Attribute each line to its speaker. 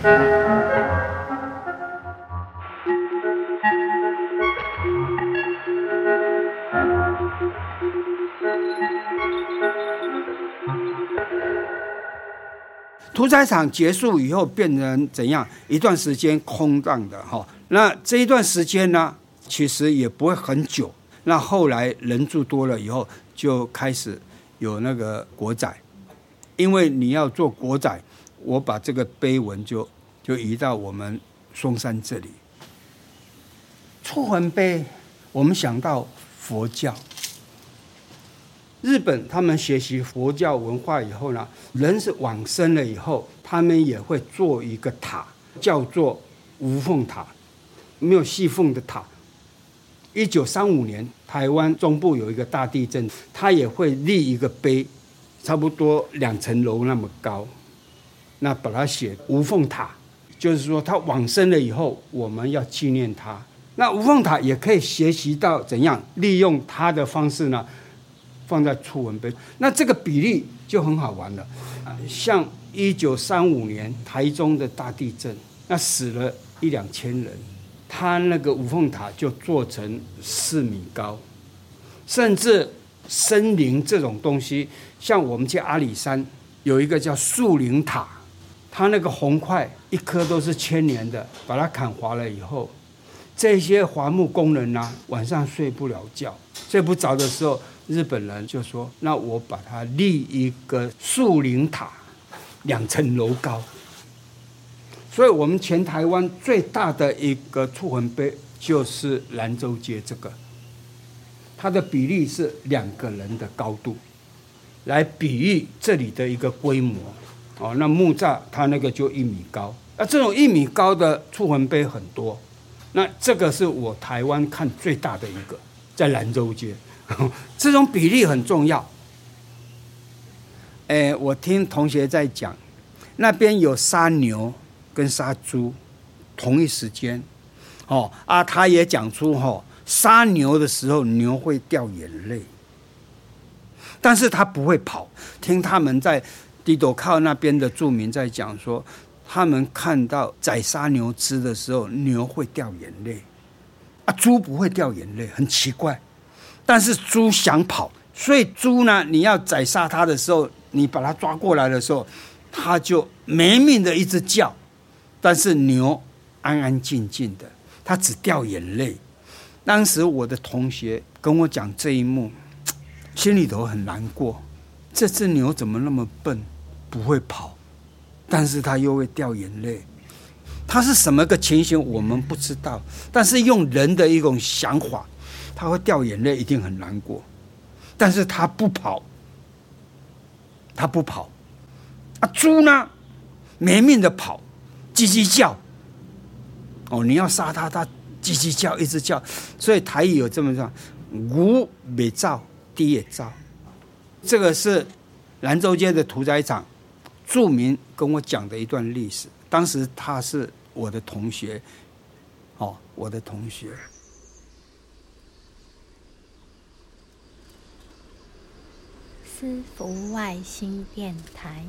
Speaker 1: 屠宰场结束以后，变成怎样？一段时间空荡的哈。那这一段时间呢，其实也不会很久。那后来人住多了以后，就开始有那个国仔。因为你要做国仔，我把这个碑文就就移到我们松山这里。触魂碑，我们想到佛教。日本他们学习佛教文化以后呢，人是往生了以后，他们也会做一个塔，叫做无缝塔，没有细缝的塔。一九三五年，台湾中部有一个大地震，他也会立一个碑，差不多两层楼那么高，那把它写无缝塔，就是说他往生了以后，我们要纪念他。那无缝塔也可以学习到怎样利用它的方式呢？放在触文碑，那这个比例就很好玩了。像一九三五年台中的大地震，那死了一两千人，他那个五凤塔就做成四米高，甚至森林这种东西，像我们去阿里山有一个叫树林塔，它那个红块一颗都是千年的，把它砍伐了以后，这些伐木工人呢、晚上睡不了觉，睡不着的时候。日本人就说：“那我把它立一个树林塔，两层楼高。所以，我们全台湾最大的一个触魂碑就是兰州街这个，它的比例是两个人的高度，来比喻这里的一个规模。哦，那木栅它那个就一米高，那这种一米高的触魂碑很多。那这个是我台湾看最大的一个，在兰州街。”这种比例很重要。哎，我听同学在讲，那边有杀牛跟杀猪，同一时间，哦啊，他也讲出哈，杀牛的时候牛会掉眼泪，但是他不会跑。听他们在地斗靠那边的住民在讲说，他们看到宰杀牛只的时候，牛会掉眼泪，啊，猪不会掉眼泪，很奇怪。但是猪想跑，所以猪呢，你要宰杀它的时候，你把它抓过来的时候，它就没命的一直叫。但是牛安安静静的，它只掉眼泪。当时我的同学跟我讲这一幕，心里头很难过。这只牛怎么那么笨，不会跑，但是他又会掉眼泪。他是什么个情形，我们不知道。但是用人的一种想法。他会掉眼泪，一定很难过，但是他不跑，他不跑，啊，猪呢，没命的跑，叽叽叫，哦，你要杀他，他叽叽叫，一直叫，所以台语有这么说，牛没照，地也照，这个是兰州街的屠宰场，著名跟我讲的一段历史，当时他是我的同学，哦，我的同学。
Speaker 2: 私服外星电台。